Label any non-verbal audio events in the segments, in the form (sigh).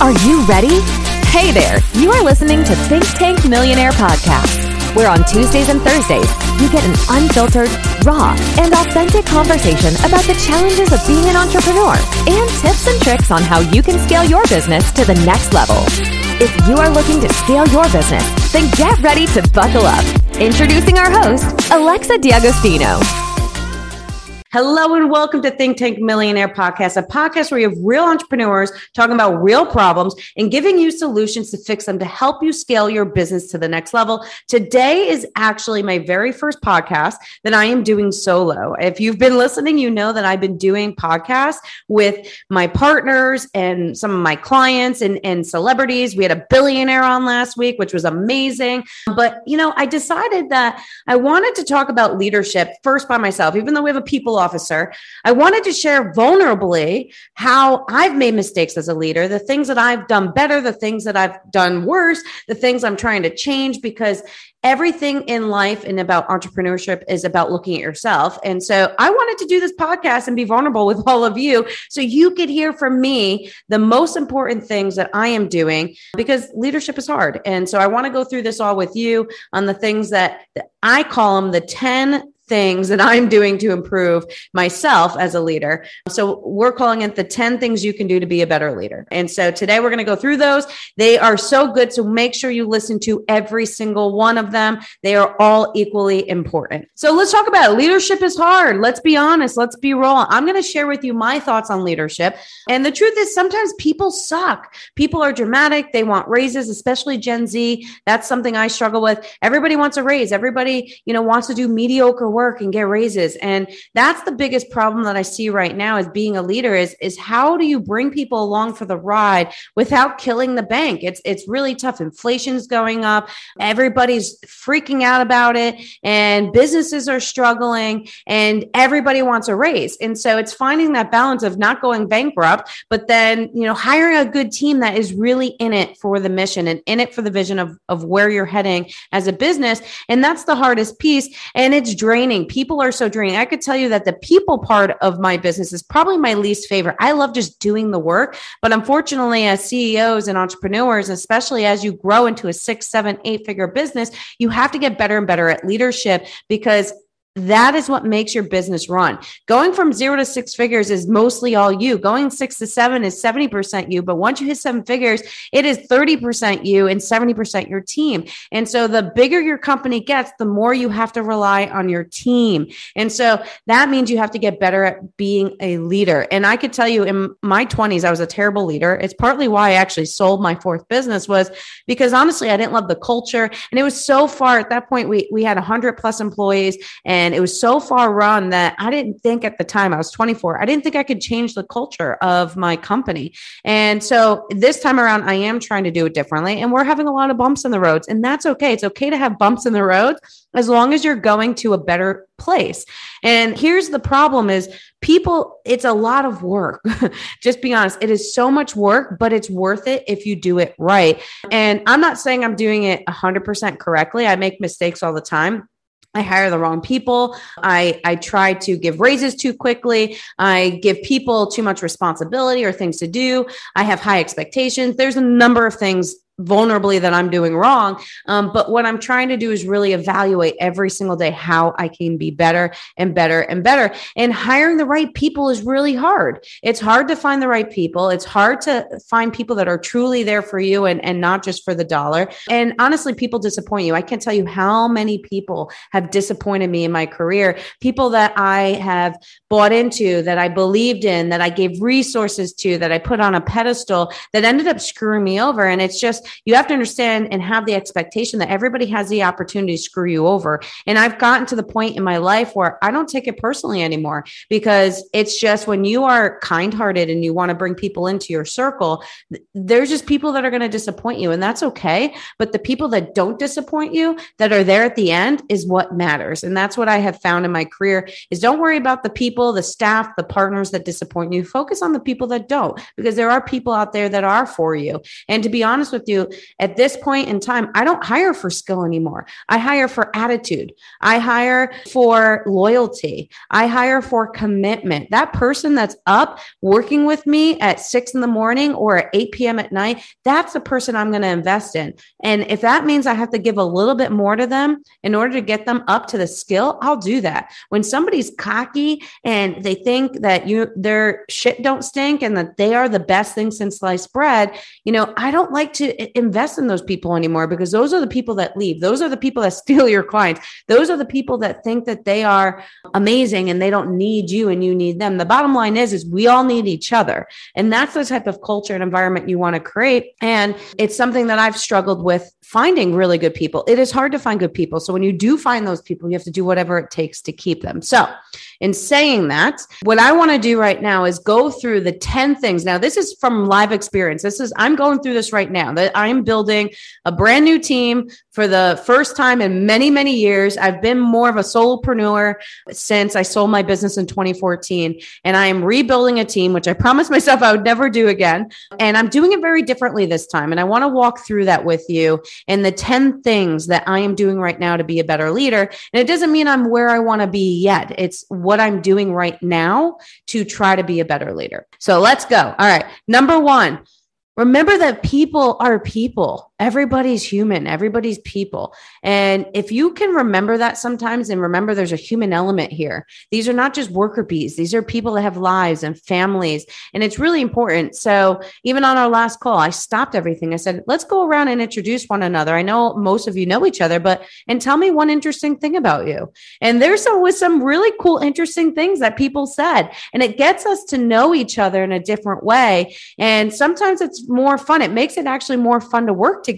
Are you ready? Hey there, you are listening to Think Tank Millionaire Podcast, where on Tuesdays and Thursdays, you get an unfiltered, raw, and authentic conversation about the challenges of being an entrepreneur and tips and tricks on how you can scale your business to the next level. If you are looking to scale your business, then get ready to buckle up. Introducing our host, Alexa D'Agostino. Hello and welcome to Think Tank Millionaire Podcast, a podcast where you have real entrepreneurs talking about real problems and giving you solutions to fix them to help you scale your business to the next level. Today is actually my very first podcast that I am doing solo. If you've been listening, you know that I've been doing podcasts with my partners and some of my clients and, and celebrities. We had a billionaire on last week, which was amazing. But, you know, I decided that I wanted to talk about leadership first by myself, even though we have a people officer. I wanted to share vulnerably how I've made mistakes as a leader, the things that I've done better, the things that I've done worse, the things I'm trying to change because everything in life and about entrepreneurship is about looking at yourself. And so I wanted to do this podcast and be vulnerable with all of you so you could hear from me the most important things that I am doing because leadership is hard. And so I want to go through this all with you on the things that, that I call them the 10 things that I'm doing to improve myself as a leader. So we're calling it the 10 things you can do to be a better leader. And so today we're going to go through those. They are so good. So make sure you listen to every single one of them. They are all equally important. So let's talk about it. Leadership is hard. Let's be honest. Let's be raw. I'm going to share with you my thoughts on leadership. And the truth is sometimes people suck. People are dramatic. They want raises, especially Gen Z. That's something I struggle with. Everybody wants a raise. Everybody, you know, wants to do mediocre work and get raises. And that's the biggest problem that I see right now as being a leader is, is how do you bring people along for the ride without killing the bank? It's, it's really tough. Inflation's going up. Everybody's freaking out about it and businesses are struggling and everybody wants a raise. And so it's finding that balance of not going bankrupt, but then, you know, hiring a good team that is really in it for the mission and in it for the vision of, of where you're heading as a business. And that's the hardest piece. And it's draining draining. People are so draining. I could tell you that the people part of my business is probably my least favorite. I love just doing the work. But unfortunately, as CEOs and entrepreneurs, especially as you grow into a six, seven, eight figure business, you have to get better and better at leadership because that is what makes your business run. Going from zero to six figures is mostly all you. Going six to seven is 70% you. But once you hit seven figures, it is 30% you and 70% your team. And so the bigger your company gets, the more you have to rely on your team. And so that means you have to get better at being a leader. And I could tell you in my 20s, I was a terrible leader. It's partly why I actually sold my fourth business was because honestly, I didn't love the culture. And it was so far at that point, we, we had 100 plus employees and and it was so far run that I didn't think at the time, I was 24, I didn't think I could change the culture of my company. And so this time around, I am trying to do it differently. And we're having a lot of bumps in the roads. And that's okay. It's okay to have bumps in the roads as long as you're going to a better place. And here's the problem is people, it's a lot of work. (laughs) Just be honest. It is so much work, but it's worth it if you do it right. And I'm not saying I'm doing it 100% correctly. I make mistakes all the time. I hire the wrong people. I, I try to give raises too quickly. I give people too much responsibility or things to do. I have high expectations. There's a number of things vulnerably that I'm doing wrong. Um, but what I'm trying to do is really evaluate every single day how I can be better and better and better. And hiring the right people is really hard. It's hard to find the right people. It's hard to find people that are truly there for you and, and not just for the dollar. And honestly, people disappoint you. I can't tell you how many people have disappointed me in my career. People that I have bought into, that I believed in, that I gave resources to, that I put on a pedestal that ended up screwing me over. And it's just, you have to understand and have the expectation that everybody has the opportunity to screw you over. And I've gotten to the point in my life where I don't take it personally anymore because it's just when you are kind hearted and you want to bring people into your circle, there's just people that are going to disappoint you. And that's okay. But the people that don't disappoint you, that are there at the end, is what matters. And that's what I have found in my career is don't worry about the people, the staff, the partners that disappoint you. Focus on the people that don't, because there are people out there that are for you. And to be honest with you, at this point in time, I don't hire for skill anymore. I hire for attitude. I hire for loyalty. I hire for commitment. That person that's up working with me at six in the morning or at 8 p.m. at night, that's the person I'm going to invest in. And if that means I have to give a little bit more to them in order to get them up to the skill, I'll do that. When somebody's cocky and they think that you their shit don't stink and that they are the best thing since sliced bread, you know, I don't like to invest in those people anymore because those are the people that leave. Those are the people that (laughs) steal your clients. Those are the people that think that they are amazing and they don't need you and you need them. The bottom line is is we all need each other. And that's the type of culture and environment you want to create. And it's something that I've struggled with finding really good people. It is hard to find good people. So when you do find those people, you have to do whatever it takes to keep them. So, in saying that, what I want to do right now is go through the 10 things. Now, this is from live experience. This is I'm going through this right now. I'm building a brand new team for the first time in many, many years. I've been more of a solopreneur since I sold my business in 2014, and I am rebuilding a team, which I promised myself I would never do again. And I'm doing it very differently this time. And I want to walk through that with you and the 10 things that I am doing right now to be a better leader. And it doesn't mean I'm where I want to be yet. It's what I'm doing right now to try to be a better leader. So let's go. All right. Number one, remember that people are people everybody's human. Everybody's people. And if you can remember that sometimes and remember there's a human element here these are not just worker bees. These are people that have lives and families. And it's really important. So even on our last call i stopped everything. I said let's go around and introduce one another. I know most of you know each other but and tell me one interesting thing about you. And there's always some really cool interesting things that people said. And it gets us to know each other in a different way. And sometimes it's more fun. It makes it actually more fun to work together.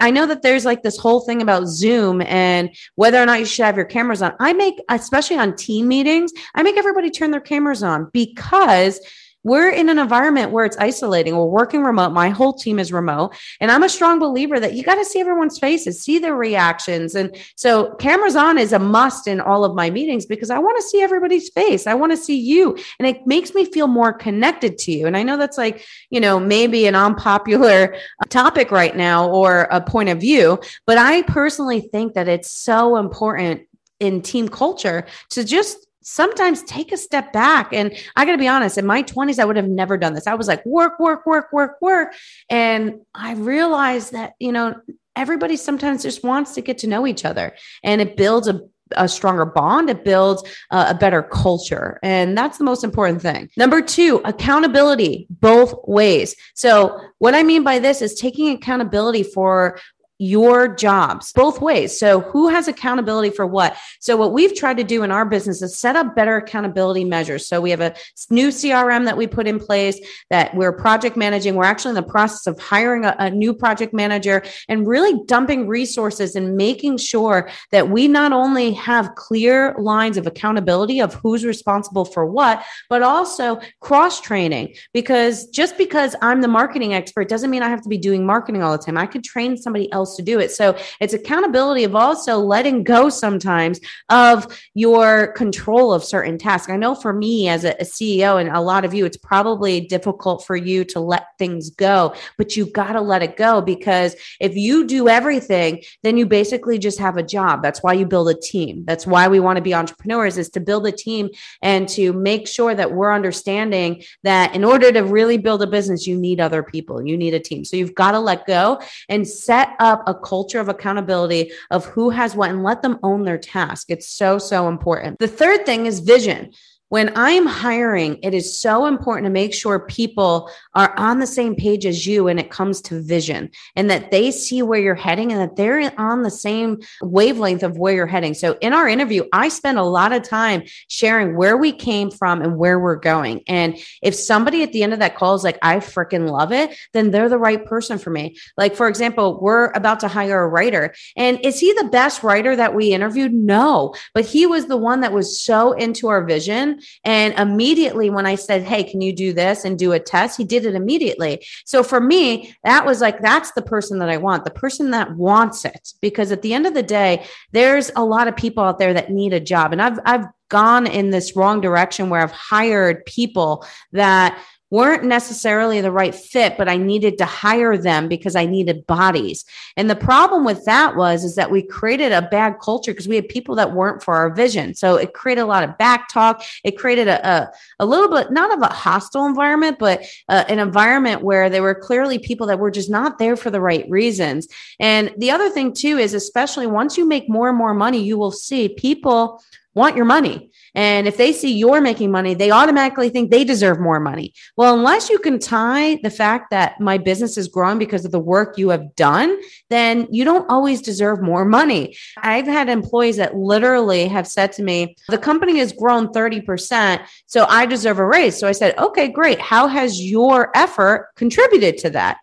I know that there's like this whole thing about Zoom and whether or not you should have your cameras on. I make, especially on team meetings, I make everybody turn their cameras on because we're in an environment where it's isolating. We're working remote. My whole team is remote. And I'm a strong believer that you got to see everyone's faces, see their reactions. And so cameras on is a must in all of my meetings because I want to see everybody's face. I want to see you. And it makes me feel more connected to you. And I know that's like, you know, maybe an unpopular uh, topic right now or a point of view, but I personally think that it's so important in team culture to just sometimes take a step back. And I got to be honest, in my 20s, I would have never done this. I was like, work, work, work, work, work. And I realized that, you know, everybody sometimes just wants to get to know each other and it builds a a stronger bond. It builds a better culture. And that's the most important thing. Number two, accountability both ways. So, what I mean by this is taking accountability for your jobs both ways. So, who has accountability for what? So, what we've tried to do in our business is set up better accountability measures. So, we have a new CRM that we put in place that we're project managing. We're actually in the process of hiring a, a new project manager and really dumping resources and making sure that we not only have clear lines of accountability of who's responsible for what, but also cross training. Because just because I'm the marketing expert doesn't mean I have to be doing marketing all the time. I could train somebody else to do it. So it's accountability of also letting go sometimes of your control of certain tasks. I know for me as a, a CEO and a lot of you, it's probably difficult for you to let things go, but you got to let it go because if you do everything, then you basically just have a job. That's why you build a team. That's why we want to be entrepreneurs is to build a team and to make sure that we're understanding that in order to really build a business, you need other people, you need a team. So you've got to let go and set up up a culture of accountability of who has what and let them own their task. It's so, so important. The third thing is vision when I'm hiring, it is so important to make sure people are on the same page as you when it comes to vision and that they see where you're heading and that they're on the same wavelength of where you're heading. So in our interview, I spent a lot of time sharing where we came from and where we're going. And if somebody at the end of that call is like, I freaking love it, then they're the right person for me. Like, for example, we're about to hire a writer. And is he the best writer that we interviewed? No, but he was the one that was so into our vision and immediately when I said, Hey, can you do this and do a test? He did it immediately. So for me, that was like, that's the person that I want, the person that wants it. Because at the end of the day, there's a lot of people out there that need a job. And I've, I've gone in this wrong direction where I've hired people that weren't necessarily the right fit, but I needed to hire them because I needed bodies. And the problem with that was is that we created a bad culture because we had people that weren't for our vision. So it created a lot of back talk. It created a, a, a little bit, not of a hostile environment, but uh, an environment where there were clearly people that were just not there for the right reasons. And the other thing too is especially once you make more and more money, you will see people want your money. And if they see you're making money, they automatically think they deserve more money. Well, unless you can tie the fact that my business is growing because of the work you have done, then you don't always deserve more money. I've had employees that literally have said to me, the company has grown 30%, so I deserve a raise. So I said, okay, great. How has your effort contributed to that?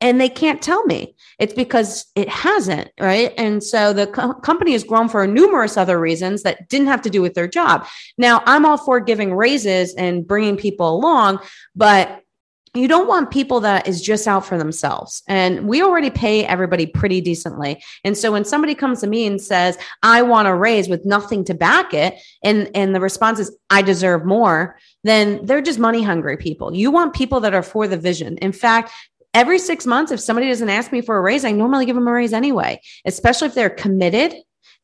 and they can't tell me it's because it hasn't right? And so the co- company has grown for numerous other reasons that didn't have to do with their job. Now i'm all for giving raises and bringing people along but you don't want people that is just out for themselves. And we already pay everybody pretty decently. And so when somebody comes to me and says i want a raise with nothing to back it and and the response is i deserve more then they're just money hungry people. You want people that are for the vision. In fact every six months, if somebody doesn't ask me for a raise, I normally give them a raise anyway, especially if they're committed.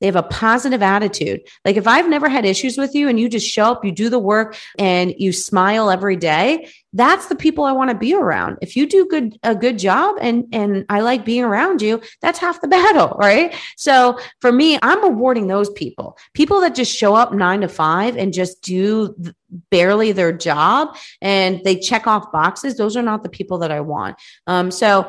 They have a positive attitude. Like if I've never had issues with you and you just show up, you do the work and you smile every day, that's the people I want to be around. If you do good a good job and and I like being around you, that's half the (laughs) battle, right? So for me, I'm rewarding those people. People that just show up 9 to 5 and just do barely their job and they check off boxes, those are not the people that I want. Um, so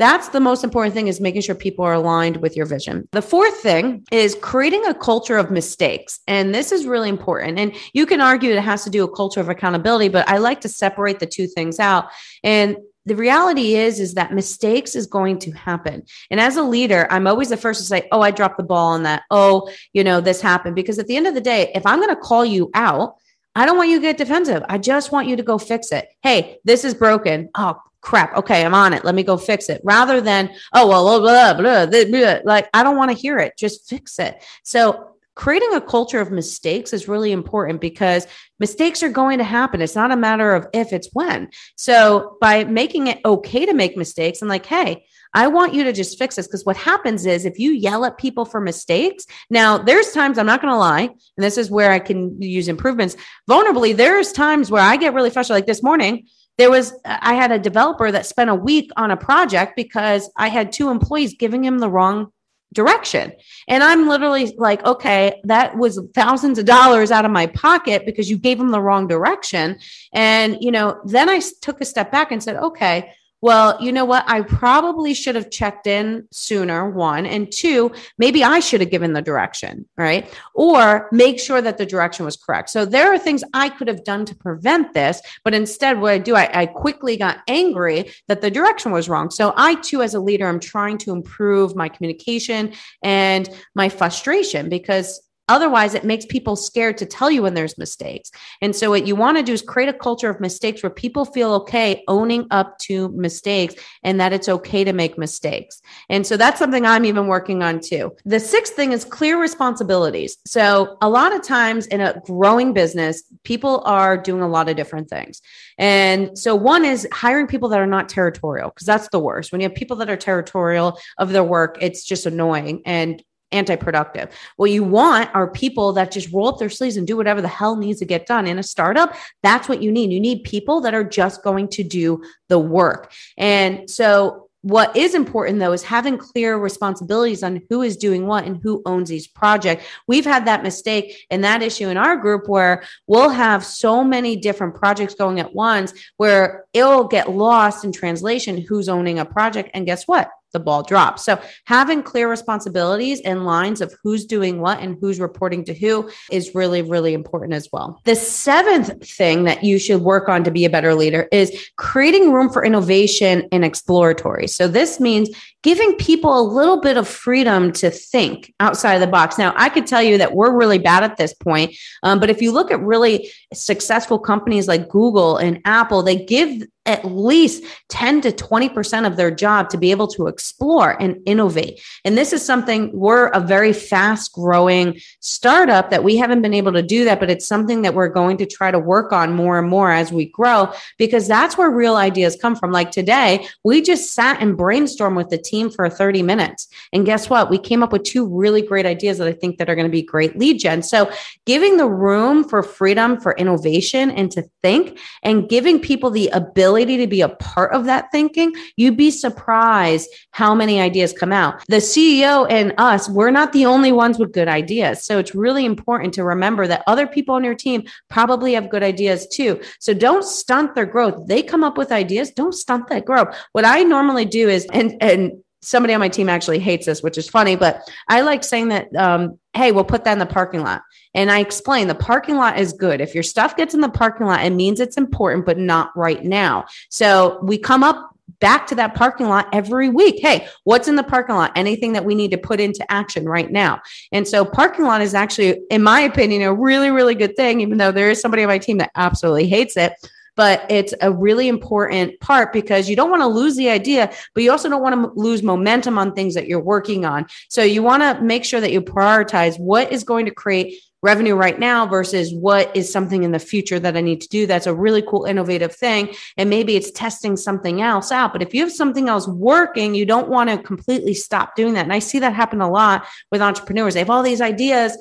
that's the most important thing is making sure people are aligned with your vision. The fourth thing is creating a culture of mistakes. And this is really important. And you can argue it has to do a culture of accountability, but I like to separate the two things out. And the reality is is that mistakes is going to happen and as a leader i'm always the first to say oh i dropped the ball on that oh you know this happened because at the end of the day if i'm going to call you out I don't want you to get defensive. I just want you to go fix it. Hey, this is broken. Oh, crap. Okay, I'm on it. Let me go fix it. Rather than, oh, well, blah, blah, blah, blah. like, I don't want to hear it. Just fix it. So, creating a culture of mistakes is really important because mistakes are going to happen. It's not a matter of if, it's when. So, by making it okay to make mistakes, I'm like, hey, I want you to just fix this because what happens is if you yell at people for mistakes, now there's times I'm not going to lie, and this is where I can use improvements vulnerably. There's times where I get really frustrated. Like this morning, there was i had a developer that spent a week on a project because i had two employees giving him the wrong direction. And i'm literally like okay that was thousands of dollars out of my pocket because you gave him the wrong direction. And you know then i took a step back and said okay well, you know what? I probably should have checked in sooner, one. And two, maybe I should have given the direction, right? Or make sure that the direction was correct. So there are things I could have done to prevent this. But instead, what I do, I, I quickly got angry that the direction was wrong. So I, too, as a leader, am trying to improve my communication and my frustration because Otherwise, it makes people scared to tell you when there's mistakes. And so, what you want to do is create a culture of mistakes where people feel okay owning up to mistakes and that it's okay to make mistakes. And so, that's something I'm even working on too. The sixth thing is clear responsibilities. So, a lot of times in a growing business, people are doing a lot of different things. And so, one is hiring people that are not territorial, because that's the worst. When you have people that are territorial of their work, it's just annoying. And anti-productive. What you want are people that just roll up their sleeves and do whatever the hell needs to get done. In a startup, that's what you need. You need people that are just going to do the work. And so what is important though is having clear responsibilities on who is doing what and who owns each project. We've had that mistake and that issue in our group where we'll have so many different projects going at once where it'll get lost in translation who's owning a project. And guess what? The ball drops. So having clear responsibilities and lines of who's doing what and who's reporting to who is really, really important as well. The seventh thing that you should work on to be a better leader is creating room for innovation and exploratory. So this means giving people a little bit of freedom to think outside of the box. Now, I could tell you that we're really bad at this point, um, but if you look at really successful companies like Google and Apple, they give at least 10 to 20% of their job to be able to explore and innovate. And this is something we're a very fast growing startup that we haven't been able to do that, but it's something that we're going to try to work on more and more as we grow because that's where real ideas come from. Like today, we just sat and brainstormed with the team for 30 minutes. And guess what? We came up with two really great ideas that I think that are going to be great lead gen. So giving the room for freedom for innovation and to think and giving people the ability to be a part of that thinking, you'd be surprised how many ideas come out. The CEO and us, we're not the only ones with good ideas. So it's really important to remember that other people on your team probably have good ideas too. So don't stunt their growth. They come up with ideas, don't stunt that growth. What I normally do is, and, and, somebody on my team actually hates this, which is funny, but I like saying that, um, hey, we'll put that in the parking lot. And I explain the parking lot is good. If your stuff gets in the parking lot, it means it's important, but not right now. So we come up back to that parking lot every week. Hey, what's in the parking lot? Anything that we need to put into action right now. And so parking lot is actually, in my opinion, a really, really good thing, even though there is somebody on my team that absolutely hates it but it's a really important part because you don't want to lose the idea, but you also don't want to lose momentum on things that you're working on. So you want to make sure that you prioritize what is going to create revenue right now versus what is something in the future that I need to do. That's a really cool, innovative thing. And maybe it's testing something else out. But if you have something else working, you don't want to completely stop doing that. And I see that happen a lot with entrepreneurs. They have all these ideas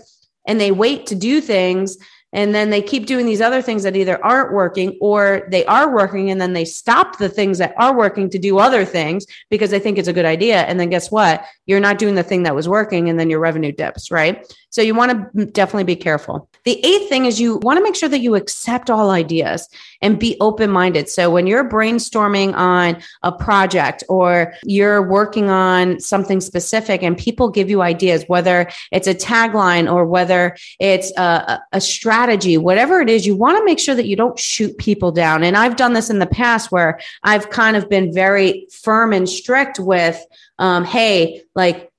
and they wait to do things and then they keep doing these other things that either aren't working or they are working and then they stop the things that are working to do other things because they think it's a good idea. And then guess what? You're not doing the thing that was working and then your revenue dips right? So you want to definitely be careful. The eighth thing is you want to make sure that you accept all ideas and be open minded so when you're brainstorming on a project or you're working on something specific and people give you ideas whether it's a tagline or whether it's a, a strategy strategy, whatever it is, you want to make sure that you don't shoot people down. And I've done this in the past where I've kind of been very firm and strict with, um, hey, like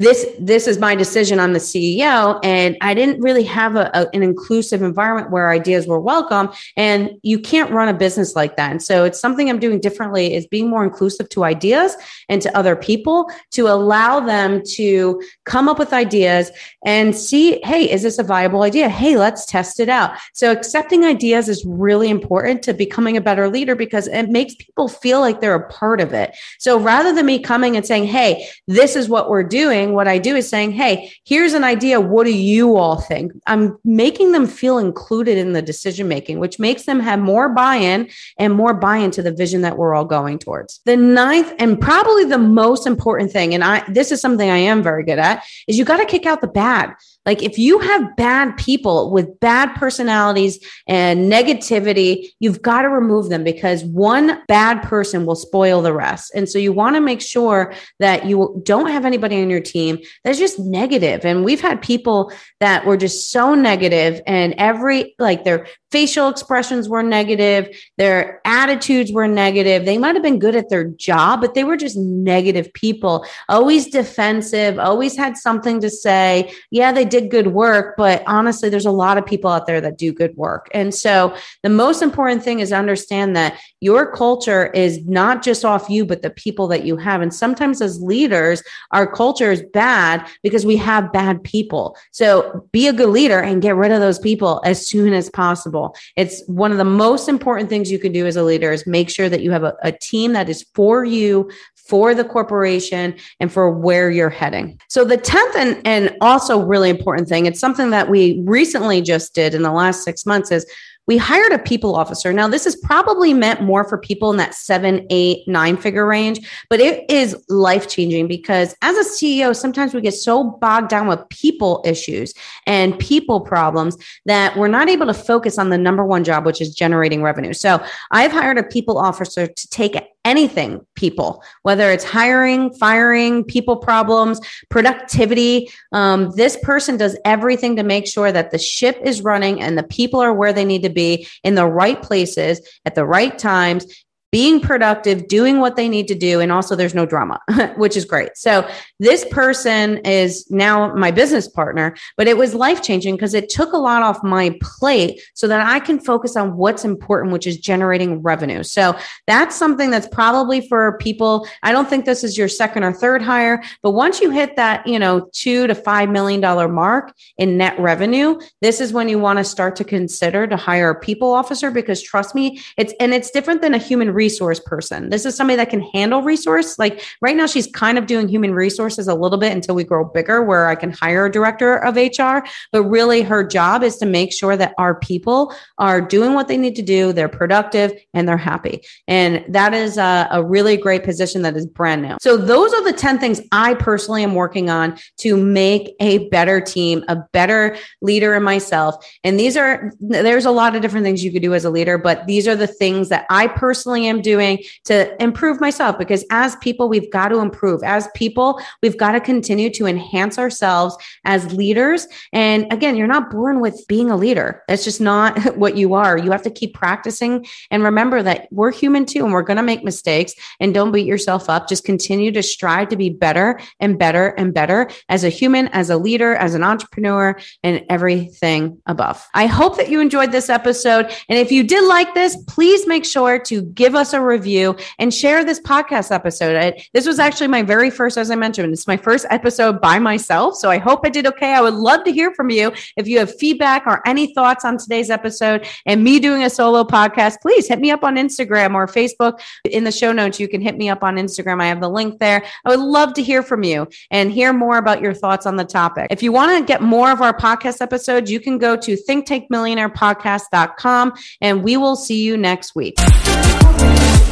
this this is my decision. I'm the ceo and i didn't really have a, a, an inclusive environment where ideas were welcome and you can't run a business like that. And so it's something i'm doing differently is being more inclusive to ideas and to other people to allow them to come up with ideas and see hey is this a viable idea? Hey let's test it out. So accepting ideas is really important to becoming a better leader because it makes people feel like they're a part of it. So rather than me coming and saying hey this is what we're doing doing, what I do is saying, Hey, here's an idea. What do you all think? I'm making them feel included in the decision making, which makes them have more buy in and more buy into the vision that we're all going towards. The ninth and probably the most important thing, and I, this is something I am very good at, is you got to kick out the bad. Like if you have bad people with bad personalities and negativity, you've got to remove them because one bad person will spoil the rest. And so you want to make sure that you don't have anybody on your team that's just negative. And we've had people that were just so negative and every like their facial expressions were negative, their attitudes were negative. They might have been good at their job, but they were just negative people, always defensive, always had something to say. Yeah, they did good work, but honestly, there's a lot of people out there that do good work. And so the most important thing is to understand that your culture is not just off you, but the people that you have. And sometimes as leaders, our culture is bad because we have bad people. So be a good leader and get rid of those people as soon as possible. It's one of the most important things you can do as a leader is make sure that you have a, a team that is for you, for the corporation and for where you're heading. So the 10th and, and also really important thing, it's something that we recently just did in the last six months is we hired a people officer. Now, this is probably meant more for people in that seven, eight, nine figure range, but it is life changing because as a CEO, sometimes we get so bogged down with people issues and people problems that we're not able to focus on the number one job, which is generating revenue. So I've hired a people officer to take anything people, whether it's hiring, firing, people problems, productivity. Um, this person does everything to make sure that the ship is running and the people are where they need to be in the right places at the right times being productive, doing what they need to do. And also, there's no drama, (laughs) which is great. So, this person is now my business partner, but it was life changing because it took a lot off my plate so that I can focus on what's important, which is generating revenue. So, that's something that's probably for people. I don't think this is your second or third hire, but once you hit that, you know, two to five million dollar mark in net revenue, this is when you want to start to consider to hire a people officer because trust me, it's and it's different than a human resource person. This is somebody that can handle resource. Like right now, she's kind of doing human resources a little bit until we grow bigger, where I can hire a director of HR. But really, her job is to make sure that our people are doing what they need to do, they're productive, and they're happy. And that is a, a really great position that is brand new. So those are the 10 things I personally am working on to make a better team, a better leader in myself. And these are, there's a lot of different things you could do as a leader, but these are the things that I personally am doing to improve myself because as people, we've got to improve. As people, we've got to continue to enhance ourselves as leaders. And again, you're not born with being a leader. That's just not (laughs) what you are. You have to keep practicing and remember that we're human too, and we're going to make mistakes and don't beat yourself up. Just continue to strive to be better and better and better as a human, as a leader, as an entrepreneur, and everything above. I hope that you enjoyed this episode. And if you did like this, please make sure to give us a review and share this podcast episode. I, this was actually my very first, as I mentioned, it's my first episode by myself. So I hope I did okay. I would love to hear from you. If you have feedback or any thoughts on today's episode and me doing a solo podcast, please hit me up on Instagram or Facebook. In the show notes, you can hit me up on Instagram. I have the link there. I would love to hear from you and hear more about your thoughts on the topic. If you want to get more of our podcast episodes, you can go to thinktankmillionairepodcast.com and we will see you next week.